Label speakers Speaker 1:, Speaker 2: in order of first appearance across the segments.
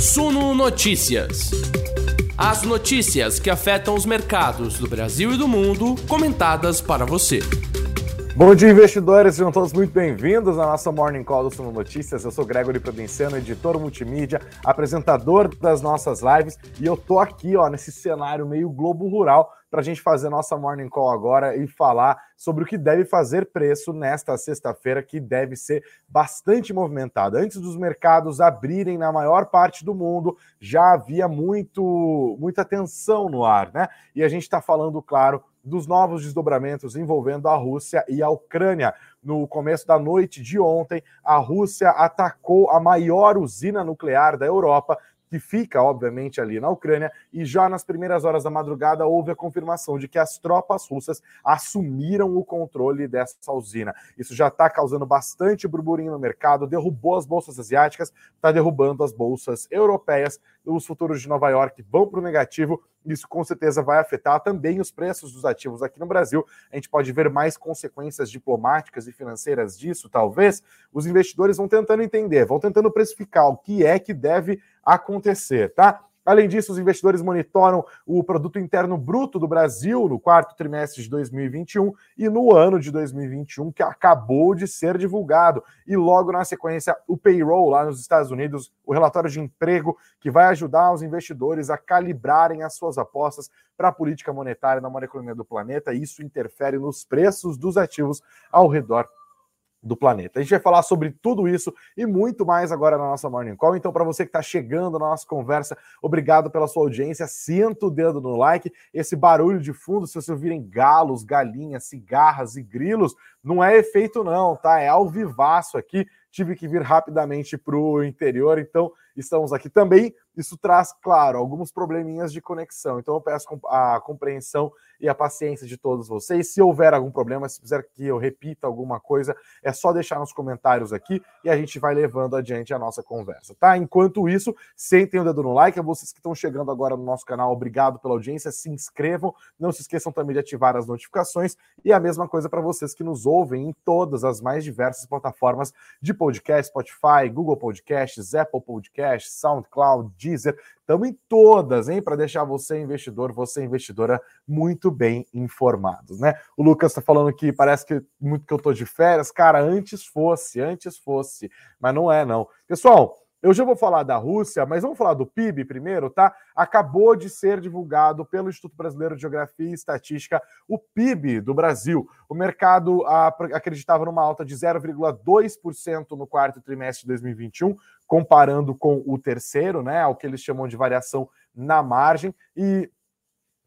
Speaker 1: Suno Notícias. As notícias que afetam os mercados do Brasil e do mundo, comentadas para você.
Speaker 2: Bom dia, investidores. Sejam todos muito bem-vindos à nossa Morning Call do Suno Notícias. Eu sou Gregory Prudenciano, editor multimídia, apresentador das nossas lives, e eu tô aqui, ó, nesse cenário meio globo rural para a gente fazer nossa Morning Call agora e falar sobre o que deve fazer preço nesta sexta-feira, que deve ser bastante movimentada. Antes dos mercados abrirem na maior parte do mundo, já havia muito, muita tensão no ar, né? E a gente está falando, claro, dos novos desdobramentos envolvendo a Rússia e a Ucrânia. No começo da noite de ontem, a Rússia atacou a maior usina nuclear da Europa que fica, obviamente, ali na Ucrânia, e já nas primeiras horas da madrugada houve a confirmação de que as tropas russas assumiram o controle dessa usina. Isso já está causando bastante burburinho no mercado, derrubou as bolsas asiáticas, está derrubando as bolsas europeias, os futuros de Nova York vão para o negativo, isso com certeza vai afetar também os preços dos ativos aqui no Brasil. A gente pode ver mais consequências diplomáticas e financeiras disso, talvez. Os investidores vão tentando entender, vão tentando precificar o que é que deve acontecer, tá? Além disso, os investidores monitoram o produto interno bruto do Brasil no quarto trimestre de 2021 e no ano de 2021 que acabou de ser divulgado. E logo na sequência, o payroll lá nos Estados Unidos, o relatório de emprego que vai ajudar os investidores a calibrarem as suas apostas para a política monetária na economia do planeta. Isso interfere nos preços dos ativos ao redor do planeta. A gente vai falar sobre tudo isso e muito mais agora na nossa Morning Call. Então, para você que está chegando na nossa conversa, obrigado pela sua audiência. Sinta o dedo no like. Esse barulho de fundo, se você ouvirem galos, galinhas, cigarras e grilos, não é efeito, não, tá? É ao vivaço aqui. Tive que vir rapidamente para o interior, então estamos aqui também. Isso traz, claro, alguns probleminhas de conexão. Então eu peço a compreensão e a paciência de todos vocês. Se houver algum problema, se quiser que eu repita alguma coisa, é só deixar nos comentários aqui e a gente vai levando adiante a nossa conversa, tá? Enquanto isso, sentem o dedo no like. A vocês que estão chegando agora no nosso canal, obrigado pela audiência. Se inscrevam. Não se esqueçam também de ativar as notificações. E a mesma coisa para vocês que nos ouvem em todas as mais diversas plataformas de podcast, Spotify, Google Podcasts, Apple Podcasts, SoundCloud, Deezer. Estamos em todas, hein? Para deixar você, investidor, você, investidora, muito bem informados, né? O Lucas está falando que parece que muito que eu tô de férias. Cara, antes fosse, antes fosse, mas não é, não. Pessoal, eu já vou falar da Rússia, mas vamos falar do PIB primeiro, tá? Acabou de ser divulgado pelo Instituto Brasileiro de Geografia e Estatística o PIB do Brasil. O mercado acreditava numa alta de 0,2% no quarto trimestre de 2021, comparando com o terceiro, né? O que eles chamam de variação na margem. E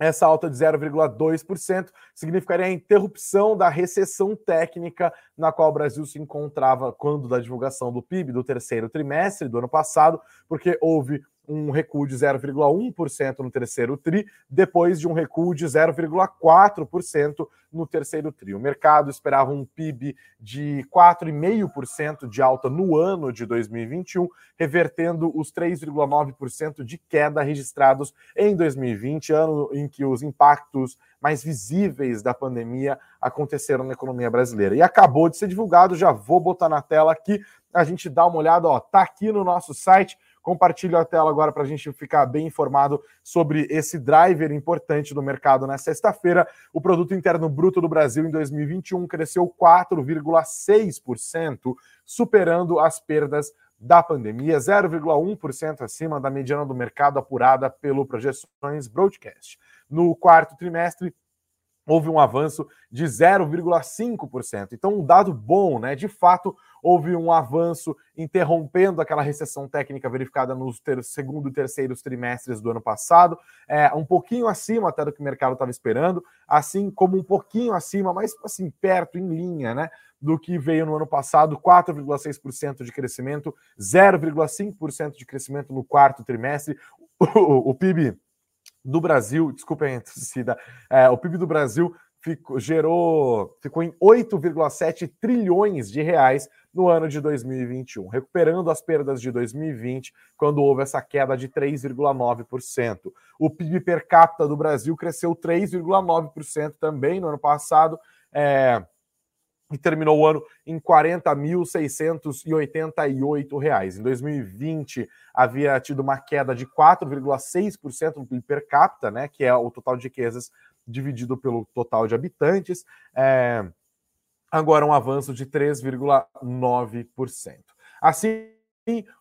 Speaker 2: essa alta de 0,2% significaria a interrupção da recessão técnica na qual o Brasil se encontrava quando da divulgação do PIB do terceiro trimestre do ano passado, porque houve um recuo de 0,1% no terceiro TRI, depois de um recuo de 0,4% no terceiro TRI. O mercado esperava um PIB de 4,5% de alta no ano de 2021, revertendo os 3,9% de queda registrados em 2020, ano em que os impactos mais visíveis da pandemia aconteceram na economia brasileira. E acabou de ser divulgado, já vou botar na tela aqui, a gente dá uma olhada, ó, tá aqui no nosso site Compartilho a tela agora para a gente ficar bem informado sobre esse driver importante do mercado na sexta-feira. O produto interno bruto do Brasil em 2021 cresceu 4,6%, superando as perdas da pandemia, 0,1% acima da mediana do mercado apurada pelo Projeções Broadcast. No quarto trimestre, houve um avanço de 0,5%. Então, um dado bom, né? De fato, houve um avanço interrompendo aquela recessão técnica verificada nos ter segundo e terceiros trimestres do ano passado, é, um pouquinho acima até do que o mercado estava esperando, assim como um pouquinho acima, mas assim, perto, em linha, né? Do que veio no ano passado, 4,6% de crescimento, 0,5% de crescimento no quarto trimestre. O, o PIB do Brasil, desculpem, Cida, é, o PIB do Brasil ficou, gerou, ficou em 8,7 trilhões de reais no ano de 2021, recuperando as perdas de 2020, quando houve essa queda de 3,9%. O PIB per capita do Brasil cresceu 3,9% também no ano passado. É, e terminou o ano em R$ 40.688. Em 2020, havia tido uma queda de 4,6% no PIB per capita, né, que é o total de riquezas dividido pelo total de habitantes. É, agora um avanço de 3,9%. Assim,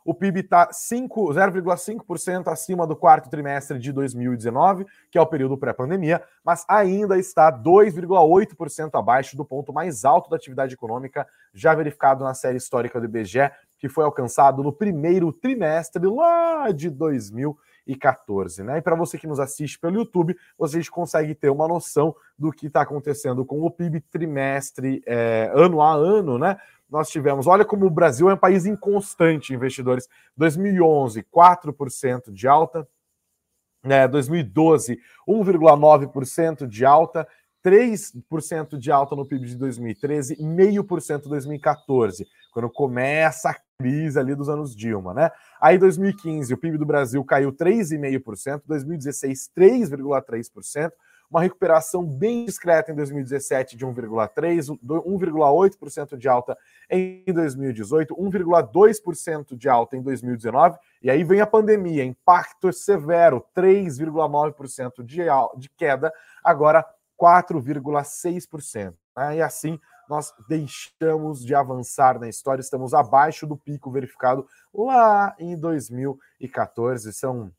Speaker 2: o PIB está 0,5% acima do quarto trimestre de 2019, que é o período pré-pandemia, mas ainda está 2,8% abaixo do ponto mais alto da atividade econômica já verificado na série histórica do IBGE, que foi alcançado no primeiro trimestre lá de 2014. Né? E para você que nos assiste pelo YouTube, vocês conseguem ter uma noção do que está acontecendo com o PIB trimestre, é, ano a ano, né? nós tivemos. Olha como o Brasil é um país inconstante, investidores. 2011, 4% de alta. Né, 2012, 1,9% de alta. 3% de alta no PIB de 2013, 0,5% em 2014, quando começa a crise ali dos anos Dilma, né? Aí 2015, o PIB do Brasil caiu 3,5%, 2016 3,3%, uma recuperação bem discreta em 2017 de 1,3%, 1,8% de alta em 2018, 1,2% de alta em 2019, e aí vem a pandemia, impacto severo, 3,9% de, de queda, agora 4,6%. Né? E assim nós deixamos de avançar na história, estamos abaixo do pico verificado lá em 2014. São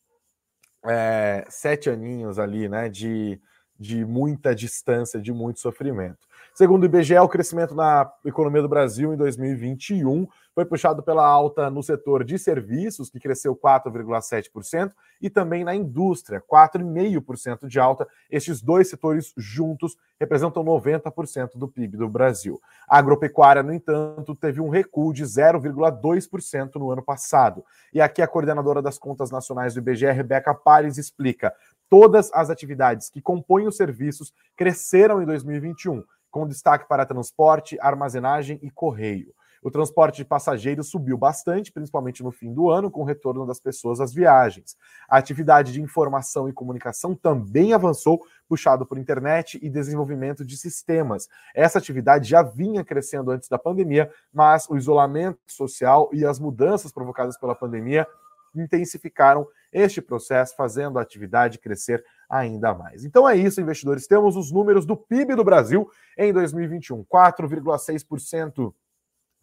Speaker 2: é, sete aninhos ali, né, de de muita distância, de muito sofrimento. Segundo o IBGE, o crescimento na economia do Brasil em 2021 foi puxado pela alta no setor de serviços, que cresceu 4,7%, e também na indústria, 4,5% de alta. Estes dois setores juntos representam 90% do PIB do Brasil. A agropecuária, no entanto, teve um recuo de 0,2% no ano passado. E aqui a coordenadora das contas nacionais do IBGE, Rebeca Pares, explica: todas as atividades que compõem os serviços cresceram em 2021 com destaque para transporte, armazenagem e correio. O transporte de passageiros subiu bastante, principalmente no fim do ano, com o retorno das pessoas às viagens. A atividade de informação e comunicação também avançou, puxado por internet e desenvolvimento de sistemas. Essa atividade já vinha crescendo antes da pandemia, mas o isolamento social e as mudanças provocadas pela pandemia intensificaram este processo, fazendo a atividade crescer ainda mais. Então é isso, investidores. Temos os números do PIB do Brasil em 2021: 4,6%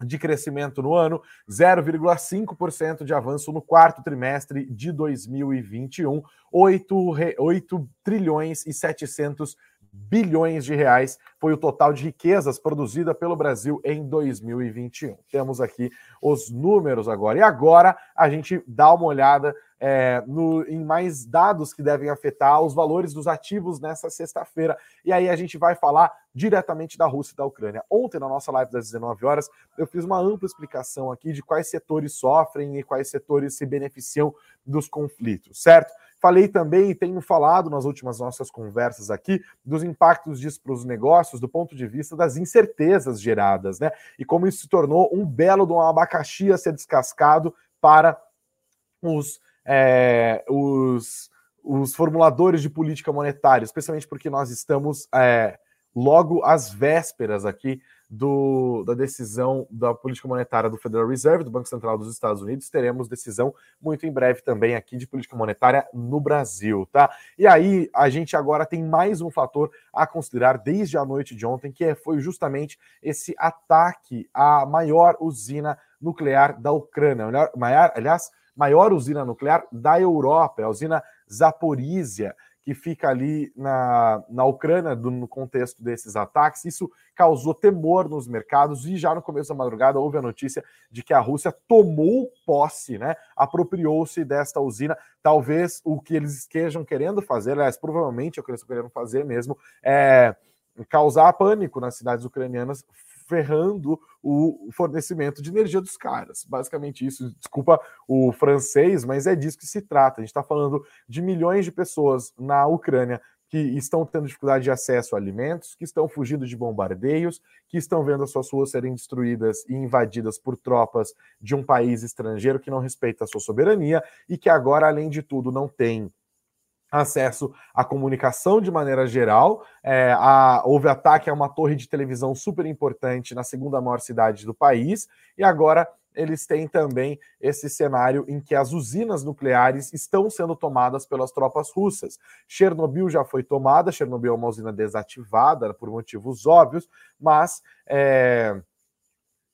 Speaker 2: de crescimento no ano, 0,5% de avanço no quarto trimestre de 2021, 8, 8 trilhões e 700 bilhões de reais foi o total de riquezas produzida pelo Brasil em 2021. Temos aqui os números agora. E agora a gente dá uma olhada é, no, em mais dados que devem afetar os valores dos ativos nessa sexta-feira. E aí a gente vai falar diretamente da Rússia e da Ucrânia. Ontem, na nossa live das 19 horas, eu fiz uma ampla explicação aqui de quais setores sofrem e quais setores se beneficiam dos conflitos, certo? Falei também e tenho falado nas últimas nossas conversas aqui dos impactos disso para os negócios do ponto de vista das incertezas geradas, né? E como isso se tornou um belo de um abacaxi a ser descascado para os, é, os, os formuladores de política monetária, especialmente porque nós estamos é, logo às vésperas aqui do, da decisão da política monetária do Federal Reserve, do Banco Central dos Estados Unidos. Teremos decisão muito em breve também aqui de política monetária no Brasil, tá? E aí a gente agora tem mais um fator a considerar desde a noite de ontem, que é, foi justamente esse ataque à maior usina nuclear da Ucrânia, maior, aliás, maior usina nuclear da Europa, a usina Zaporizhia que fica ali na, na Ucrânia, do, no contexto desses ataques. Isso causou temor nos mercados e já no começo da madrugada houve a notícia de que a Rússia tomou posse, né? Apropriou-se desta usina. Talvez o que eles estejam querendo fazer, aliás, provavelmente o que eles estão querendo fazer mesmo é causar pânico nas cidades ucranianas ferrando o fornecimento de energia dos caras. Basicamente isso, desculpa o francês, mas é disso que se trata. A gente está falando de milhões de pessoas na Ucrânia que estão tendo dificuldade de acesso a alimentos, que estão fugindo de bombardeios, que estão vendo as suas ruas serem destruídas e invadidas por tropas de um país estrangeiro que não respeita a sua soberania e que agora, além de tudo, não tem acesso à comunicação de maneira geral. É, a, houve ataque a uma torre de televisão super importante na segunda maior cidade do país, e agora eles têm também esse cenário em que as usinas nucleares estão sendo tomadas pelas tropas russas. Chernobyl já foi tomada, Chernobyl é uma usina desativada por motivos óbvios, mas é,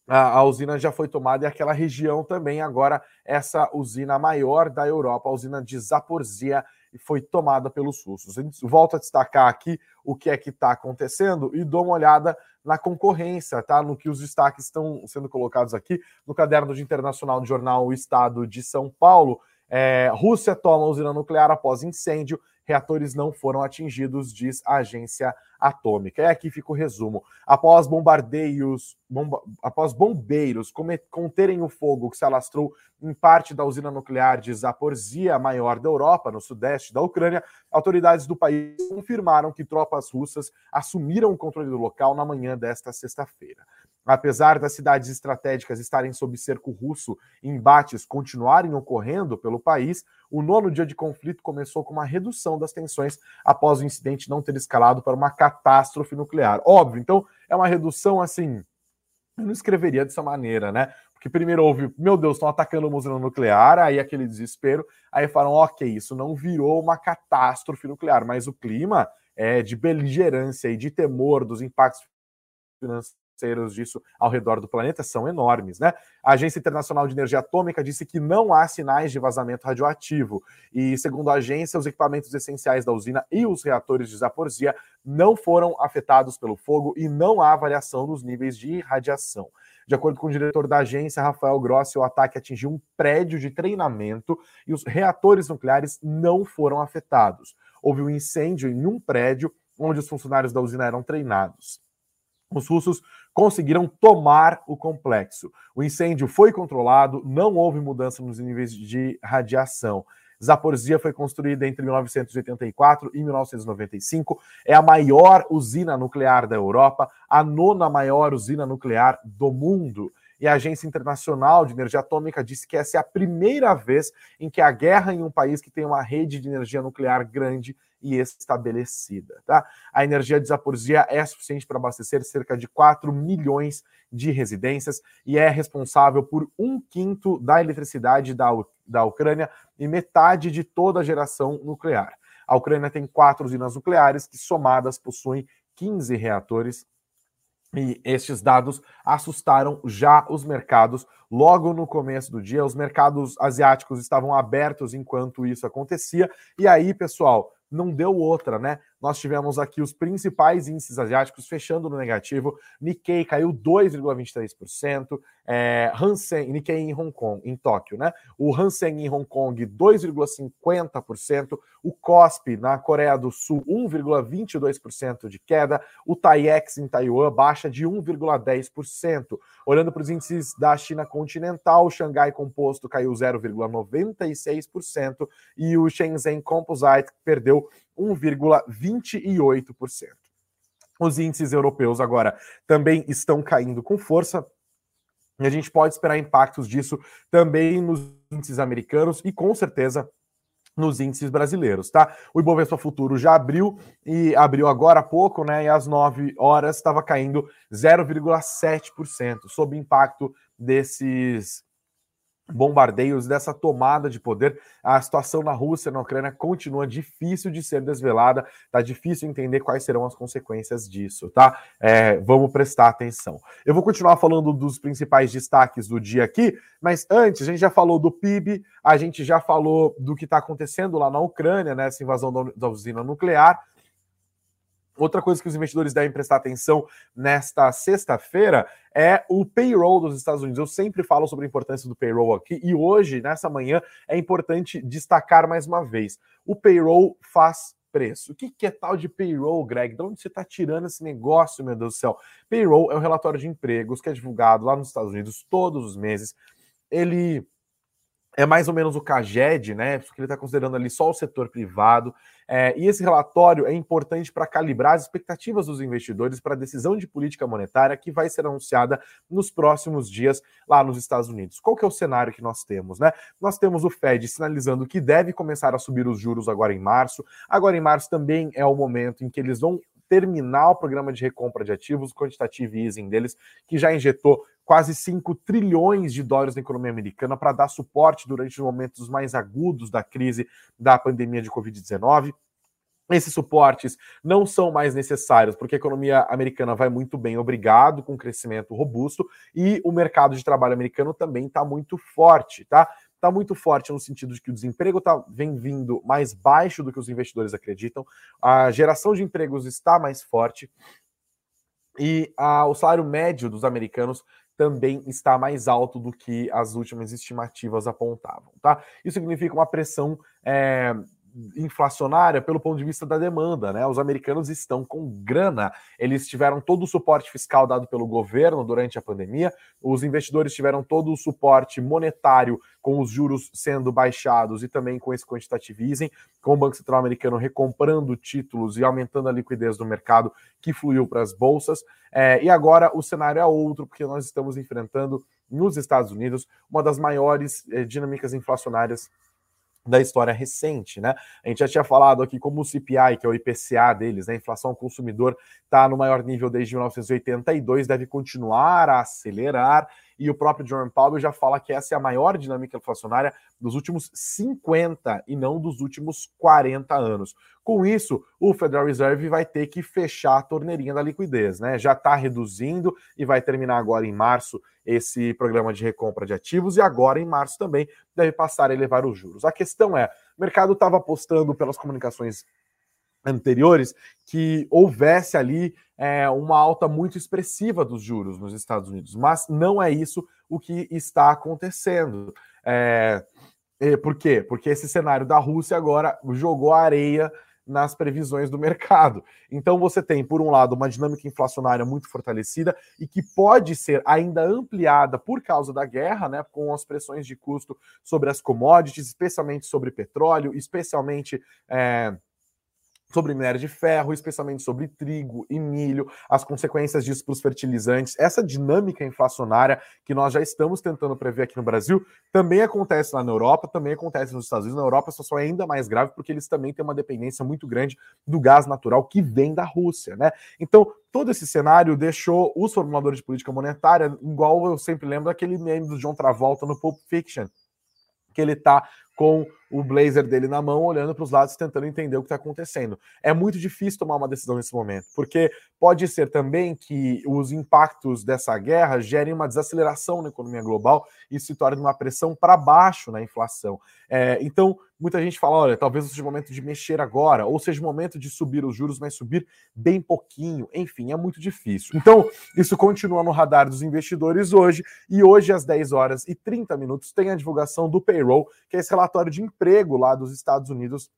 Speaker 2: a, a, usina já foi tomada e aquela região também. Agora, essa usina maior da Europa, a usina de Zaporizhia, foi tomada pelos russos. Volta a destacar aqui o que é que está acontecendo e dou uma olhada na concorrência, tá? No que os destaques estão sendo colocados aqui no caderno de internacional do jornal O Estado de São Paulo. É, Rússia toma usina nuclear após incêndio reatores não foram atingidos, diz a agência atômica. E aqui fica o resumo. Após bombardeios, bomba, após bombeiros conterem o fogo que se alastrou em parte da usina nuclear de Zaporizhia, maior da Europa, no sudeste da Ucrânia, autoridades do país confirmaram que tropas russas assumiram o controle do local na manhã desta sexta-feira. Apesar das cidades estratégicas estarem sob cerco russo e embates continuarem ocorrendo pelo país, o nono dia de conflito começou com uma redução das tensões após o incidente não ter escalado para uma catástrofe nuclear. Óbvio, então é uma redução assim. Eu não escreveria dessa maneira, né? Porque primeiro houve, meu Deus, estão atacando uma usina nuclear, aí aquele desespero, aí falam, ok, isso não virou uma catástrofe nuclear, mas o clima é de beligerância e de temor dos impactos financeiros parceiros disso ao redor do planeta são enormes, né? A Agência Internacional de Energia Atômica disse que não há sinais de vazamento radioativo e, segundo a agência, os equipamentos essenciais da usina e os reatores de Zaporizhia não foram afetados pelo fogo e não há variação nos níveis de radiação. De acordo com o diretor da agência, Rafael Grossi, o ataque atingiu um prédio de treinamento e os reatores nucleares não foram afetados. Houve um incêndio em um prédio onde os funcionários da usina eram treinados. Os russos conseguiram tomar o complexo. O incêndio foi controlado, não houve mudança nos níveis de radiação. Zaporizhia foi construída entre 1984 e 1995, é a maior usina nuclear da Europa, a nona maior usina nuclear do mundo. E a Agência Internacional de Energia Atômica disse que essa é a primeira vez em que a guerra em um país que tem uma rede de energia nuclear grande e estabelecida. Tá? A energia de Zaporizhia é suficiente para abastecer cerca de 4 milhões de residências e é responsável por um quinto da eletricidade da, da Ucrânia e metade de toda a geração nuclear. A Ucrânia tem quatro usinas nucleares que, somadas, possuem 15 reatores e estes dados assustaram já os mercados. Logo no começo do dia, os mercados asiáticos estavam abertos enquanto isso acontecia. E aí, pessoal, não deu outra, né? Nós tivemos aqui os principais índices asiáticos fechando no negativo. Nikkei caiu 2,23%, é, Hansen, Nikkei em Hong Kong, em Tóquio, né? O Hansen em Hong Kong 2,50%, o Kospi na Coreia do Sul 1,22% de queda, o TAIEX em Taiwan baixa de 1,10%. Olhando para os índices da China continental, o Xangai Composto caiu 0,96% e o Shenzhen Composite perdeu 1,28%. Os índices europeus agora também estão caindo com força. E a gente pode esperar impactos disso também nos índices americanos e com certeza nos índices brasileiros, tá? O Ibovespa Futuro já abriu e abriu agora há pouco, né? E às 9 horas estava caindo 0,7%, sob impacto desses bombardeios, dessa tomada de poder. A situação na Rússia, na Ucrânia, continua difícil de ser desvelada, tá difícil entender quais serão as consequências disso, tá? É, vamos prestar atenção. Eu vou continuar falando dos principais destaques do dia aqui, mas antes, a gente já falou do PIB, a gente já falou do que está acontecendo lá na Ucrânia, né? Essa invasão da, da usina nuclear. Outra coisa que os investidores devem prestar atenção nesta sexta-feira é o payroll dos Estados Unidos. Eu sempre falo sobre a importância do payroll aqui e hoje, nessa manhã, é importante destacar mais uma vez: o payroll faz preço. O que, é tal de payroll, Greg? De onde você está tirando esse negócio, meu Deus do céu? Payroll é o relatório de empregos que é divulgado lá nos Estados Unidos todos os meses. Ele é mais ou menos o CAGED, né? Porque ele está considerando ali só o setor privado. É, e esse relatório é importante para calibrar as expectativas dos investidores para a decisão de política monetária que vai ser anunciada nos próximos dias lá nos Estados Unidos. Qual que é o cenário que nós temos, né? Nós temos o Fed sinalizando que deve começar a subir os juros agora em março. Agora em março também é o momento em que eles vão terminar o programa de recompra de ativos, o quantitative easing deles, que já injetou quase 5 trilhões de dólares na economia americana para dar suporte durante os momentos mais agudos da crise da pandemia de Covid-19. Esses suportes não são mais necessários, porque a economia americana vai muito bem, obrigado, com crescimento robusto, e o mercado de trabalho americano também está muito forte, tá? Está muito forte no sentido de que o desemprego tá, vem vindo mais baixo do que os investidores acreditam, a geração de empregos está mais forte, e a, o salário médio dos americanos também está mais alto do que as últimas estimativas apontavam, tá? Isso significa uma pressão é, inflacionária pelo ponto de vista da demanda, né? Os americanos estão com grana, eles tiveram todo o suporte fiscal dado pelo governo durante a pandemia, os investidores tiveram todo o suporte monetário com os juros sendo baixados e também com esse quantitative easing, com o Banco Central americano recomprando títulos e aumentando a liquidez do mercado que fluiu para as bolsas. É, e agora o cenário é outro, porque nós estamos enfrentando nos Estados Unidos uma das maiores é, dinâmicas inflacionárias da história recente, né? A gente já tinha falado aqui como o CPI, que é o IPCA deles, né? A inflação consumidor está no maior nível desde 1982, deve continuar a acelerar e o próprio Jerome Powell já fala que essa é a maior dinâmica inflacionária dos últimos 50 e não dos últimos 40 anos. Com isso, o Federal Reserve vai ter que fechar a torneirinha da liquidez, né? Já está reduzindo e vai terminar agora em março esse programa de recompra de ativos e agora em março também deve passar a elevar os juros. A questão é, o mercado estava apostando pelas comunicações anteriores que houvesse ali é, uma alta muito expressiva dos juros nos Estados Unidos, mas não é isso o que está acontecendo. É, por quê? Porque esse cenário da Rússia agora jogou areia nas previsões do mercado. Então você tem, por um lado, uma dinâmica inflacionária muito fortalecida e que pode ser ainda ampliada por causa da guerra, né, com as pressões de custo sobre as commodities, especialmente sobre petróleo, especialmente é, sobre minério de ferro, especialmente sobre trigo e milho, as consequências disso para os fertilizantes, essa dinâmica inflacionária que nós já estamos tentando prever aqui no Brasil, também acontece lá na Europa, também acontece nos Estados Unidos. Na Europa, situação é ainda mais grave porque eles também têm uma dependência muito grande do gás natural que vem da Rússia, né? Então, todo esse cenário deixou os formuladores de política monetária, igual eu sempre lembro aquele meme do John Travolta no Pulp Fiction, que ele está com o blazer dele na mão, olhando para os lados, tentando entender o que está acontecendo. É muito difícil tomar uma decisão nesse momento, porque pode ser também que os impactos dessa guerra gerem uma desaceleração na economia global e se torne uma pressão para baixo na inflação. É, então, muita gente fala: olha, talvez seja o momento de mexer agora, ou seja o momento de subir os juros, mas subir bem pouquinho. Enfim, é muito difícil. Então, isso continua no radar dos investidores hoje, e hoje, às 10 horas e 30 minutos, tem a divulgação do payroll, que é esse relatório de emprego lá dos Estados Unidos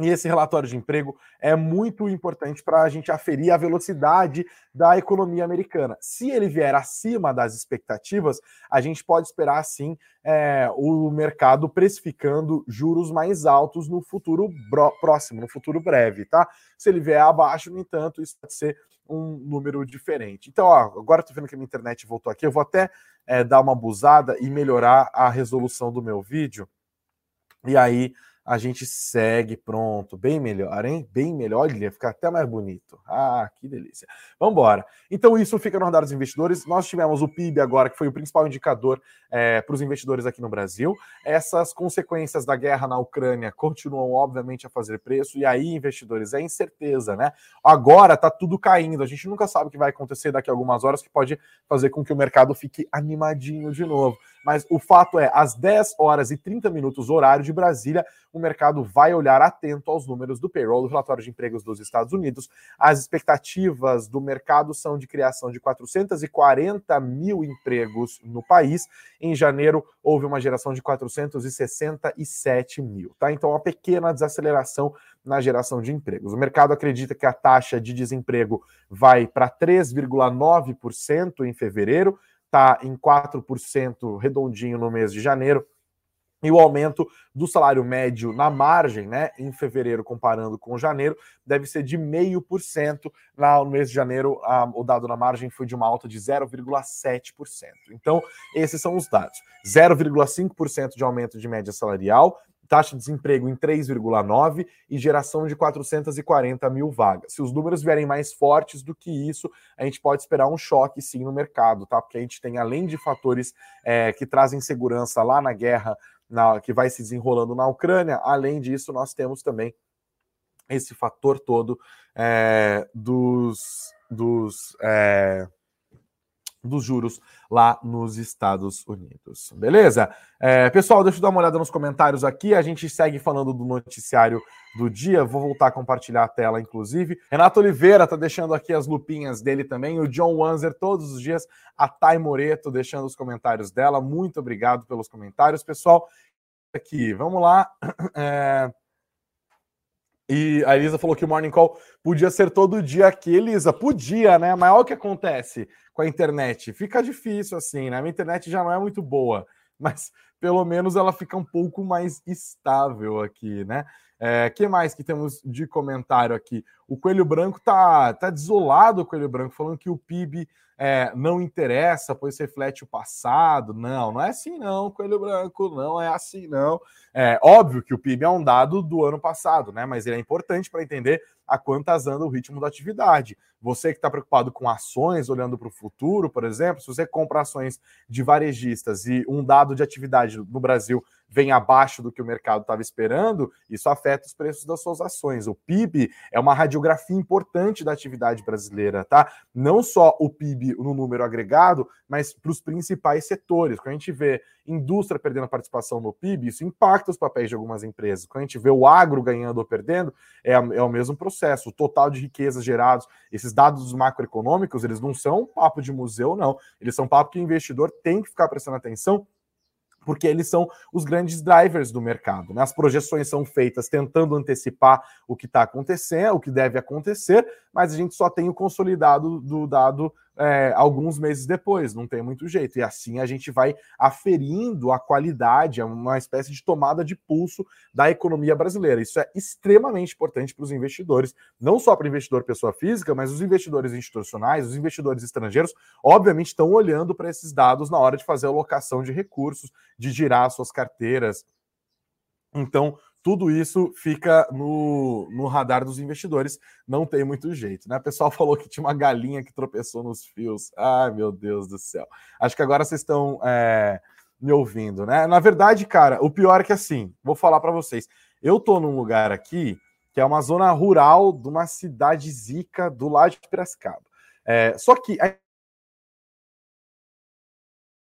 Speaker 2: e esse relatório de emprego é muito importante para a gente aferir a velocidade da economia americana. Se ele vier acima das expectativas, a gente pode esperar, sim, é, o mercado precificando juros mais altos no futuro próximo, no futuro breve, tá? Se ele vier abaixo, no entanto, isso pode ser um número diferente. Então, ó, agora estou vendo que a minha internet voltou aqui, eu vou até é, dar uma abusada e melhorar a resolução do meu vídeo. E aí a gente segue, pronto, bem melhor, hein? Bem melhor, olha, fica até mais bonito. Ah, que delícia. Vamos embora. Então, isso fica no radar dos investidores. Nós tivemos o PIB agora, que foi o principal indicador é, para os investidores aqui no Brasil. Essas consequências da guerra na Ucrânia continuam, obviamente, a fazer preço, e aí, investidores, é incerteza, né? Agora tá tudo caindo, a gente nunca sabe o que vai acontecer daqui a algumas horas, que pode fazer com que o mercado fique animadinho de novo. Mas o fato é, às 10 horas e 30 minutos, horário de Brasília, o mercado vai olhar atento aos números do payroll, do relatório de empregos dos Estados Unidos. As expectativas do mercado são de criação de 440 mil empregos no país. Em janeiro, houve uma geração de 467 mil. Tá? Então, uma pequena desaceleração na geração de empregos. O mercado acredita que a taxa de desemprego vai para 3,9% em fevereiro, está em 4% redondinho no mês de janeiro E o aumento do salário médio na margem, né, em fevereiro, comparando com janeiro, deve ser de 0,5%. No mês de janeiro, a, o dado na margem foi de uma alta de 0,7%. Então, esses são os dados: 0,5% de aumento de média salarial, taxa de desemprego em 3,9% e geração de 440 mil vagas. Se os números vierem mais fortes do que isso, a gente pode esperar um choque sim no mercado, tá? Porque a gente tem, além de fatores é, que trazem segurança lá na guerra na, que vai se desenrolando na Ucrânia. Além disso, nós temos também esse fator todo é, dos, dos, é, dos juros lá nos Estados Unidos. Beleza? É, pessoal, deixa eu dar uma olhada nos comentários aqui. A gente segue falando do noticiário do dia. Vou voltar a compartilhar a tela, inclusive. Renato Oliveira tá deixando aqui as lupinhas dele também. O John Wanzer, todos os dias. A Thay Moreto deixando os comentários dela. Muito obrigado pelos comentários, pessoal. Aqui, vamos lá. É... E a Elisa falou que o Morning Call podia ser todo dia aqui. Elisa, podia, né? Mas olha o que acontece com a internet. Fica difícil assim, né? A minha internet já não é muito boa, mas pelo menos ela fica um pouco mais estável aqui, né? É, que mais que temos de comentário aqui? O Coelho Branco tá, tá desolado, o Coelho Branco, falando que o PIB é, não interessa, pois reflete o passado. Não, não é assim não, Coelho Branco, não é assim não. É óbvio que o PIB é um dado do ano passado, né? Mas ele é importante para entender a quantas anda o ritmo da atividade. Você que está preocupado com ações, olhando para o futuro, por exemplo, se você compra ações de varejistas e um dado de atividade no Brasil vem abaixo do que o mercado estava esperando, isso afeta os preços das suas ações. O PIB é uma radiografia importante da atividade brasileira, tá? Não só o PIB no número agregado, mas para os principais setores. Quando a gente vê indústria perdendo participação no PIB, isso impacta os papéis de algumas empresas. Quando a gente vê o agro ganhando ou perdendo, é, é o mesmo processo. O total de riquezas gerados, esses dados macroeconômicos, eles não são papo de museu, não. Eles são papo que o investidor tem que ficar prestando atenção porque eles são os grandes drivers do mercado. Né? As projeções são feitas tentando antecipar o que está acontecendo, o que deve acontecer, mas a gente só tem o consolidado do dado é, alguns meses depois, não tem muito jeito. E assim a gente vai aferindo a qualidade, é uma espécie de tomada de pulso da economia brasileira. Isso é extremamente importante para os investidores, não só para o investidor pessoa física, mas os investidores institucionais, os investidores estrangeiros, obviamente estão olhando para esses dados na hora de fazer a alocação de recursos, de girar suas carteiras. Então, tudo isso fica no, no radar dos investidores, não tem muito jeito, né? O pessoal falou que tinha uma galinha que tropeçou nos fios. Ai, meu Deus do céu. Acho que agora vocês estão é, me ouvindo, né? Na verdade, cara, o pior é que assim, vou falar para vocês. Eu tô num lugar aqui que é uma zona rural de uma cidade zica do lado de Piracicaba. É, só que a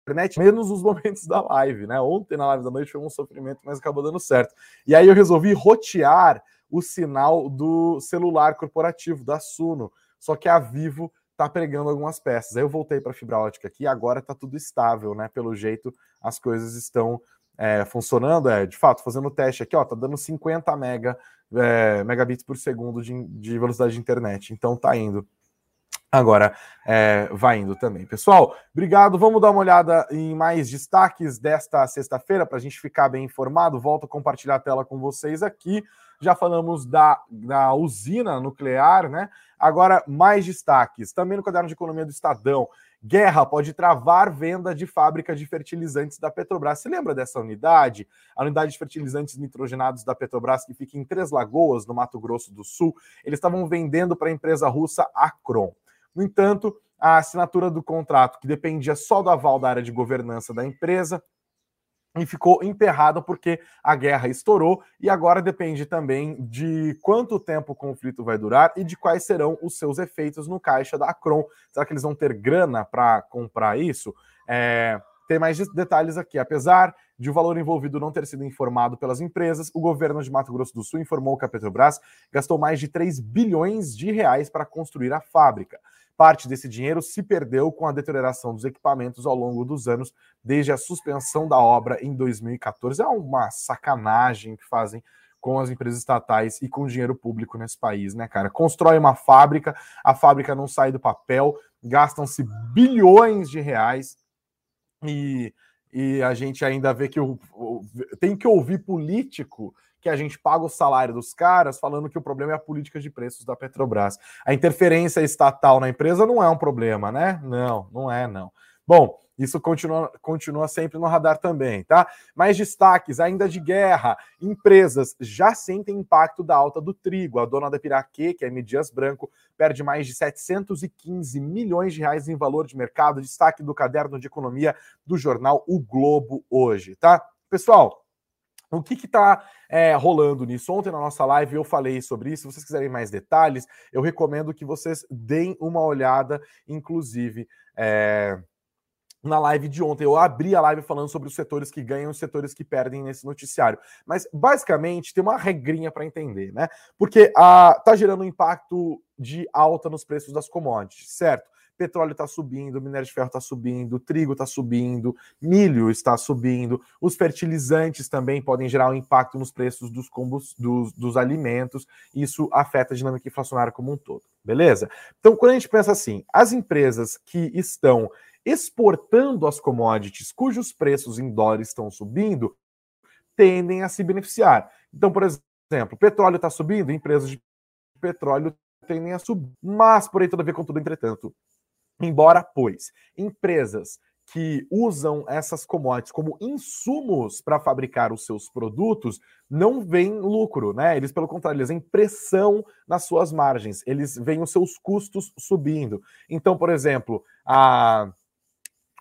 Speaker 2: internet, menos os momentos da live, né? Ontem na live da noite foi um sofrimento, mas acabou dando certo. E aí eu resolvi rotear o sinal do celular corporativo da Suno, só que a Vivo tá pregando algumas peças. Aí eu voltei para fibra ótica aqui, agora tá tudo estável, né? Pelo jeito as coisas estão é, funcionando, é, de fato, fazendo o teste aqui, ó, tá dando 50 mega, é, megabits por segundo de, de velocidade de internet, então tá indo agora é, vai indo também. Pessoal, obrigado. Vamos dar uma olhada em mais destaques desta sexta-feira para a gente ficar bem informado. Volto a compartilhar a tela com vocês aqui. Já falamos da, da usina nuclear, né? Agora, mais destaques. Também no caderno de economia do Estadão. Guerra pode travar venda de fábrica de fertilizantes da Petrobras. Você lembra dessa unidade? A unidade de fertilizantes nitrogenados da Petrobras, que fica em Três Lagoas, no Mato Grosso do Sul. Eles estavam vendendo para a empresa russa Acron. No entanto, a assinatura do contrato, que dependia só do aval da área de governança da empresa, e ficou emperrada porque a guerra estourou e agora depende também de quanto tempo o conflito vai durar e de quais serão os seus efeitos no caixa da Acron. Será que eles vão ter grana para comprar isso? É, tem mais detalhes aqui. Apesar de o valor envolvido não ter sido informado pelas empresas, o governo de Mato Grosso do Sul informou que a Petrobras gastou mais de 3 bilhões de reais para construir a fábrica. Parte desse dinheiro se perdeu com a deterioração dos equipamentos ao longo dos anos, desde a suspensão da obra em 2014. É uma sacanagem que fazem com as empresas estatais e com dinheiro público nesse país, né, cara? Constrói uma fábrica, a fábrica não sai do papel, gastam-se bilhões de reais e e a gente ainda vê que o, o, tem que ouvir político que a gente paga o salário dos caras falando que o problema é a política de preços da Petrobras. A interferência estatal na empresa não é um problema, né? Não, não é, não. Bom, isso continua, continua sempre no radar também, tá? Mais destaques, ainda de guerra. Empresas já sentem impacto da alta do trigo. A dona da Piraquê, que é M. Dias Branco, perde mais de 715 milhões de reais em valor de mercado. Destaque do caderno de economia do jornal O Globo hoje, tá? Pessoal, o que está é, rolando nisso? Ontem na nossa live eu falei sobre isso. Se vocês quiserem mais detalhes, eu recomendo que vocês deem uma olhada, inclusive. É, na live de ontem. Eu abri a live falando sobre os setores que ganham e os setores que perdem nesse noticiário. Mas, basicamente, tem uma regrinha para entender, né? Porque a, tá gerando um impacto de alta nos preços das commodities, certo? petróleo está subindo, minério de ferro está subindo, trigo está subindo, milho está subindo, os fertilizantes também podem gerar um impacto nos preços dos, combust... dos, dos alimentos, isso afeta a dinâmica inflacionária como um todo, beleza? Então, quando a gente pensa assim, as empresas que estão exportando as commodities cujos preços em dólares estão subindo, tendem a se beneficiar. Então, por exemplo, petróleo está subindo, empresas de petróleo tendem a subir. Mas, porém, todavia, contudo, entretanto, Embora, pois, empresas que usam essas commodities como insumos para fabricar os seus produtos não veem lucro, né? Eles, pelo contrário, eles veem pressão nas suas margens, eles veem os seus custos subindo. Então, por exemplo, a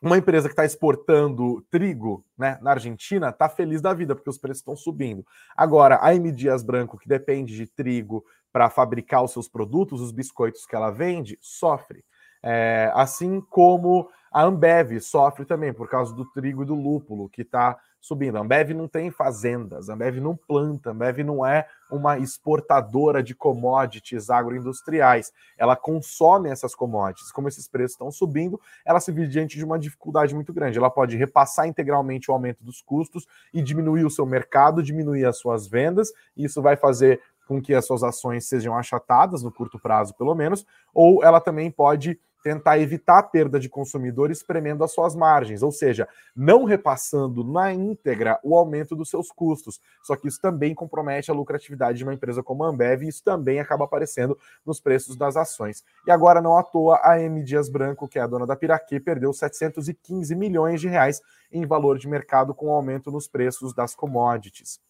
Speaker 2: uma empresa que está exportando trigo né, na Argentina está feliz da vida, porque os preços estão subindo. Agora, a M. Dias Branco, que depende de trigo para fabricar os seus produtos, os biscoitos que ela vende, sofre. É, assim como a Ambev sofre também por causa do trigo e do lúpulo que está subindo. A Ambev não tem fazendas, a Ambev não planta, a Ambev não é uma exportadora de commodities agroindustriais. Ela consome essas commodities. Como esses preços estão subindo, ela se vê diante de uma dificuldade muito grande. Ela pode repassar integralmente o aumento dos custos e diminuir o seu mercado, diminuir as suas vendas, e isso vai fazer com que as suas ações sejam achatadas no curto prazo, pelo menos, ou ela também pode tentar evitar a perda de consumidores premendo as suas margens, ou seja, não repassando na íntegra o aumento dos seus custos. Só que isso também compromete a lucratividade de uma empresa como a Ambev e isso também acaba aparecendo nos preços das ações. E agora, não à toa, a M. Dias Branco, que é a dona da Piraquê, perdeu 715 milhões de reais em valor de mercado com o aumento nos preços das commodities.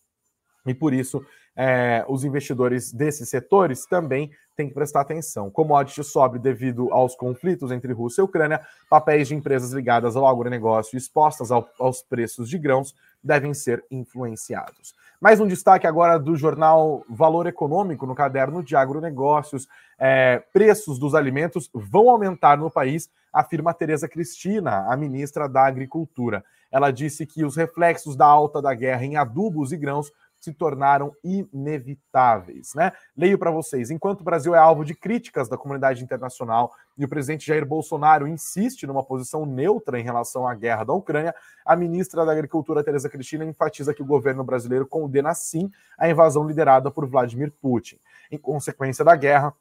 Speaker 2: E por isso, é, os investidores desses setores também têm que prestar atenção. Commodity sobe devido aos conflitos entre Rússia e Ucrânia, papéis de empresas ligadas ao agronegócio expostas ao, aos preços de grãos devem ser influenciados. Mais um destaque agora do jornal Valor Econômico, no caderno de agronegócios. É, preços dos alimentos vão aumentar no país, afirma Tereza Cristina, a ministra da Agricultura. Ela disse que os reflexos da alta da guerra em adubos e grãos se tornaram inevitáveis, né? Leio para vocês. Enquanto o Brasil é alvo de críticas da comunidade internacional e o presidente Jair Bolsonaro insiste numa posição neutra em relação à guerra da Ucrânia, a ministra da Agricultura Tereza Cristina enfatiza que o governo brasileiro condena sim a invasão liderada por Vladimir Putin. Em consequência da guerra,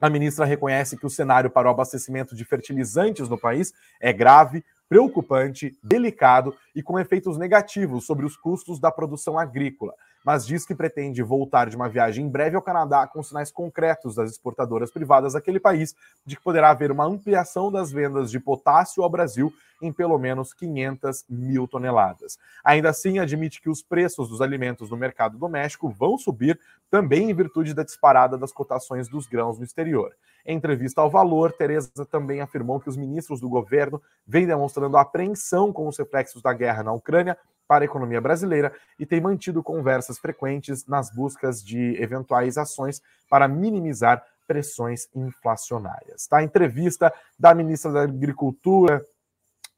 Speaker 2: a ministra reconhece que o cenário para o abastecimento de fertilizantes no país é grave, preocupante, delicado e com efeitos negativos sobre os custos da produção agrícola, mas diz que pretende voltar de uma viagem em breve ao Canadá com sinais concretos das exportadoras privadas daquele país de que poderá haver uma ampliação das vendas de potássio ao Brasil em pelo menos 500 mil toneladas. Ainda assim, admite que os preços dos alimentos no mercado doméstico vão subir também em virtude da disparada das cotações dos grãos no exterior. Em entrevista ao Valor, Tereza também afirmou que os ministros do governo vêm demonstrando apreensão com os reflexos da guerra na Ucrânia para a economia brasileira e tem mantido conversas frequentes nas buscas de eventuais ações para minimizar pressões inflacionárias. Tá? A entrevista da ministra da Agricultura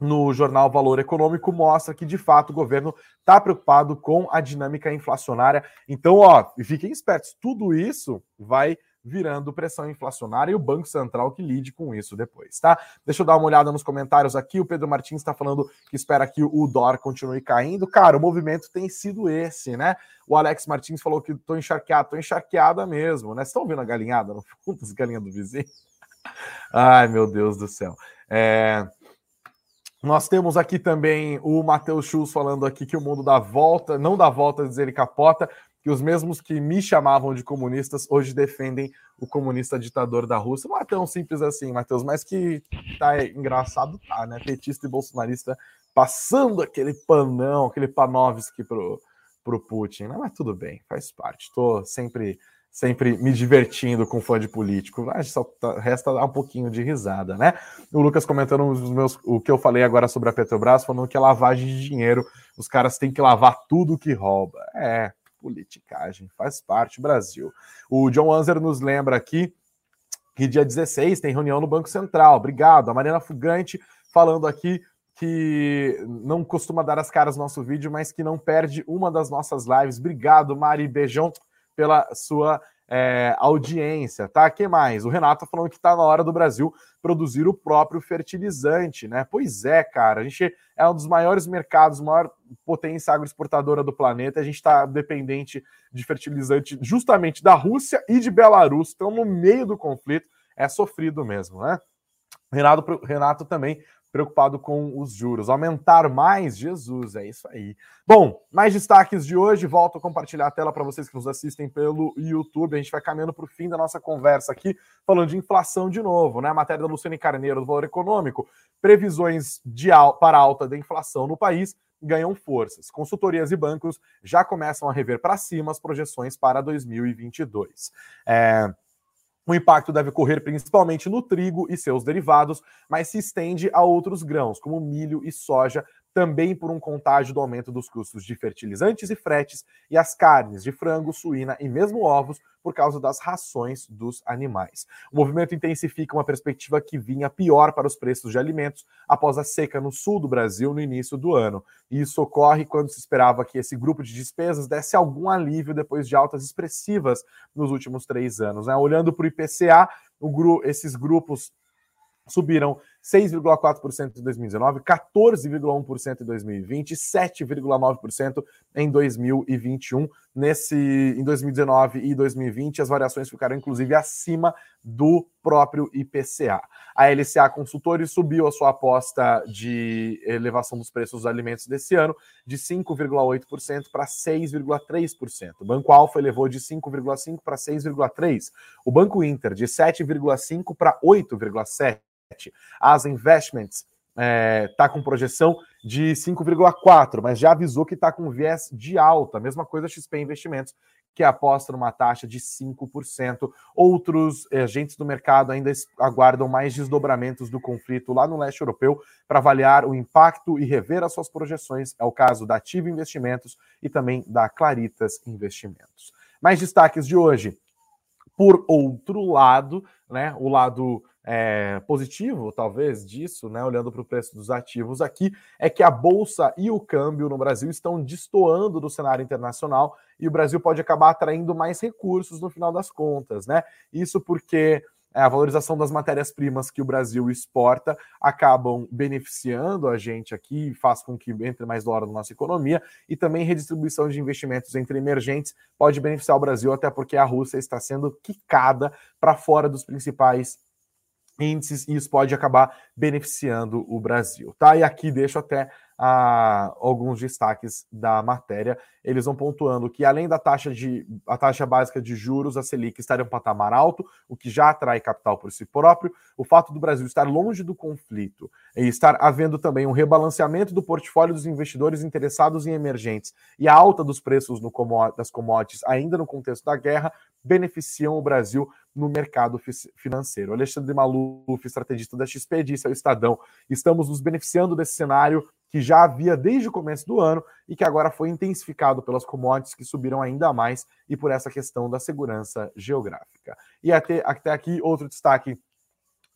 Speaker 2: no jornal Valor Econômico mostra que de fato o governo está preocupado com a dinâmica inflacionária. Então, ó, fiquem espertos, tudo isso vai virando pressão inflacionária e o Banco Central que lide com isso depois, tá? Deixa eu dar uma olhada nos comentários aqui. O Pedro Martins está falando que espera que o dólar continue caindo. Cara, o movimento tem sido esse, né? O Alex Martins falou que tô encharqueado, tô encharqueada mesmo, né? Estão vendo a galinhada no fundo, as galinhas do vizinho? Ai, meu Deus do céu. É... Nós temos aqui também o Matheus Schultz falando aqui que o mundo dá volta, não dá volta, dizer ele capota, que os mesmos que me chamavam de comunistas hoje defendem o comunista ditador da Rússia. Não é tão simples assim, Matheus, mas que tá engraçado, tá, né? Petista e bolsonarista passando aquele panão, aquele Panovski pro, pro Putin. Não, mas tudo bem, faz parte. Tô sempre sempre me divertindo com fã de político. Mas só tá, resta dar um pouquinho de risada, né? O Lucas comentando os meus, o que eu falei agora sobre a Petrobras, falando que é lavagem de dinheiro, os caras têm que lavar tudo que rouba. É, politicagem, faz parte, Brasil. O John Anzer nos lembra aqui que dia 16 tem reunião no Banco Central. Obrigado. A Mariana Fugante falando aqui que não costuma dar as caras no nosso vídeo, mas que não perde uma das nossas lives. Obrigado, Mari. Beijão pela sua é, audiência, tá? que mais? O Renato tá falando que está na hora do Brasil produzir o próprio fertilizante, né? Pois é, cara, a gente é um dos maiores mercados, maior potência agroexportadora do planeta, a gente está dependente de fertilizante justamente da Rússia e de Belarus, estão no meio do conflito, é sofrido mesmo, né? Renato, Renato também preocupado com os juros. Aumentar mais? Jesus, é isso aí. Bom, mais destaques de hoje. Volto a compartilhar a tela para vocês que nos assistem pelo YouTube. A gente vai caminhando para o fim da nossa conversa aqui, falando de inflação de novo, né? A matéria da Luciane Carneiro do Valor Econômico. Previsões de al para alta da inflação no país ganham forças. Consultorias e bancos já começam a rever para cima as projeções para 2022. É, o impacto deve ocorrer principalmente no trigo e seus derivados, mas se estende a outros grãos, como milho e soja, também por um contágio do aumento dos custos de fertilizantes e fretes, e as carnes de frango, suína e mesmo ovos, por causa das rações dos animais. O movimento intensifica uma perspectiva que vinha pior para os preços de alimentos após a seca no sul do Brasil no início do ano. E isso ocorre quando se esperava que esse grupo de despesas desse algum alívio depois de altas expressivas nos últimos três anos. Né? Olhando para o IPCA, o gru esses grupos subiram 6,4% em 2019, 14,1% em 2020, 7,9% em 2021. Nesse em 2019 e 2020 as variações ficaram inclusive acima do próprio IPCA. A LCA Consultores subiu a sua aposta de elevação dos preços dos alimentos desse ano de 5,8% para 6,3%. O Banco Alfa elevou de 5,5 para 6,3. O Banco Inter de 7,5 para 8,7. As Investments está é, tá com projeção de 5,4, mas já avisou que está com viés de alta. Mesma coisa XP Investimentos, que aposta numa taxa de 5%. Outros agentes do mercado ainda aguardam mais desdobramentos do conflito lá no leste europeu para avaliar o impacto e rever as suas projeções. É o caso da Ativa Investimentos e também da Claritas Investimentos. Mais destaques de hoje. Por outro lado, né, o lado é, positivo, talvez, disso, né, olhando para o preço dos ativos aqui, é que a bolsa e o câmbio no Brasil estão destoando do cenário internacional e o Brasil pode acabar atraindo mais recursos no final das contas, né? Isso porque é, a valorização das matérias-primas que o Brasil exporta acabam beneficiando a gente aqui, faz com que entre mais dólar na nossa economia, e também redistribuição de investimentos entre emergentes pode beneficiar o Brasil, até porque a Rússia está sendo quicada para fora dos principais índices e isso pode acabar beneficiando o Brasil, tá? E aqui deixo até ah, alguns destaques da matéria. Eles vão pontuando que além da taxa de a taxa básica de juros, a Selic estaria em um patamar alto, o que já atrai capital por si próprio. O fato do Brasil estar longe do conflito e estar havendo também um rebalanceamento do portfólio dos investidores interessados em emergentes e a alta dos preços no das commodities ainda no contexto da guerra beneficiam o Brasil no mercado financeiro. Alexandre Maluf, estrategista da XP, disse ao Estadão: estamos nos beneficiando desse cenário que já havia desde o começo do ano e que agora foi intensificado pelas commodities que subiram ainda mais e por essa questão da segurança geográfica. E até, até aqui outro destaque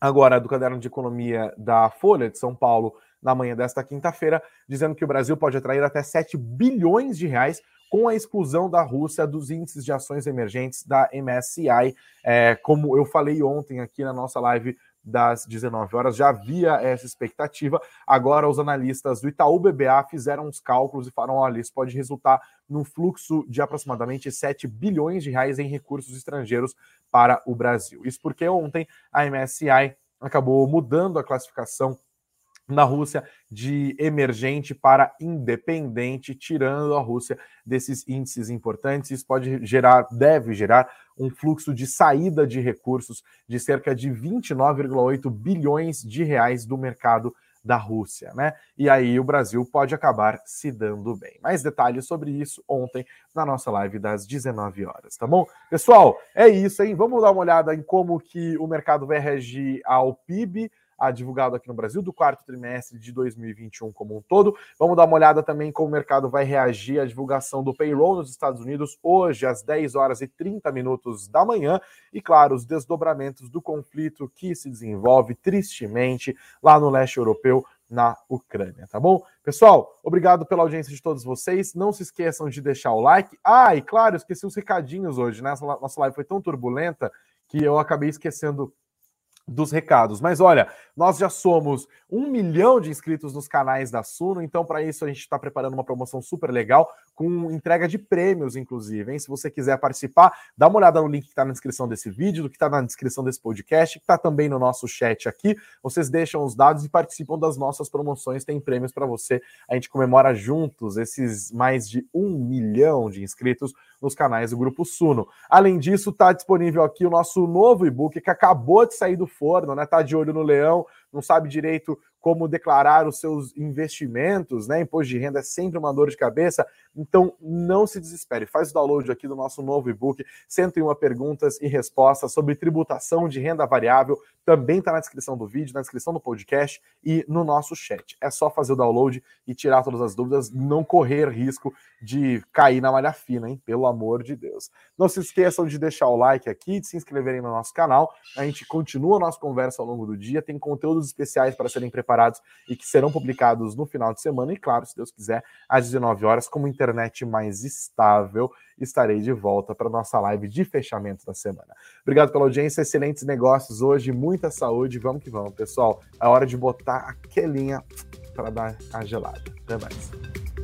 Speaker 2: agora do caderno de economia da Folha de São Paulo na manhã desta quinta-feira, dizendo que o Brasil pode atrair até 7 bilhões de reais com a exclusão da Rússia dos índices de ações emergentes da MSCI. É, como eu falei ontem aqui na nossa live das 19 horas, já havia essa expectativa. Agora, os analistas do Itaú BBA fizeram os cálculos e falaram: olha, isso pode resultar num fluxo de aproximadamente 7 bilhões de reais em recursos estrangeiros para o Brasil. Isso porque ontem a MSCI acabou mudando a classificação na Rússia de emergente para independente, tirando a Rússia desses índices importantes. Isso pode gerar, deve gerar um fluxo de saída de recursos de cerca de 29,8 bilhões de reais do mercado da Rússia, né? E aí o Brasil pode acabar se dando bem. Mais detalhes sobre isso ontem na nossa live das 19 horas, tá bom? Pessoal, é isso, hein? Vamos dar uma olhada em como que o mercado vai reagir ao PIB a divulgado aqui no Brasil do quarto trimestre de 2021 como um todo. Vamos dar uma olhada também como o mercado vai reagir à divulgação do payroll nos Estados Unidos hoje às 10 horas e 30 minutos da manhã e claro, os desdobramentos do conflito que se desenvolve tristemente lá no leste europeu na Ucrânia, tá bom? Pessoal, obrigado pela audiência de todos vocês. Não se esqueçam de deixar o like. Ah, e claro, esqueci os recadinhos hoje, né? Nossa live foi tão turbulenta que eu acabei esquecendo dos recados. Mas olha, nós já somos um milhão de inscritos nos canais da Suno, então para isso a gente está preparando uma promoção super legal, com entrega de prêmios, inclusive. Hein? Se você quiser participar, dá uma olhada no link que está na descrição desse vídeo, do que está na descrição desse podcast, que está também no nosso chat aqui. Vocês deixam os dados e participam das nossas promoções, tem prêmios para você. A gente comemora juntos esses mais de um milhão de inscritos nos canais do Grupo Suno. Além disso, está disponível aqui o nosso novo e-book que acabou de sair do forno, né? Tá de olho no leão, não sabe direito como declarar os seus investimentos, né? Imposto de renda é sempre uma dor de cabeça. Então, não se desespere. Faz o download aqui do nosso novo e-book, 101 perguntas e respostas sobre tributação de renda variável. Também está na descrição do vídeo, na descrição do podcast e no nosso chat. É só fazer o download e tirar todas as dúvidas, não correr risco de cair na malha fina, hein? Pelo amor de Deus. Não se esqueçam de deixar o like aqui, de se inscreverem no nosso canal. A gente continua a nossa conversa ao longo do dia, tem conteúdos especiais para serem preparados e que serão publicados no final de semana. E claro, se Deus quiser, às 19 horas, com uma internet mais estável, estarei de volta para nossa live de fechamento da semana. Obrigado pela audiência, excelentes negócios hoje, muita saúde. Vamos que vamos, pessoal. É hora de botar aquelinha para dar a gelada. Até mais.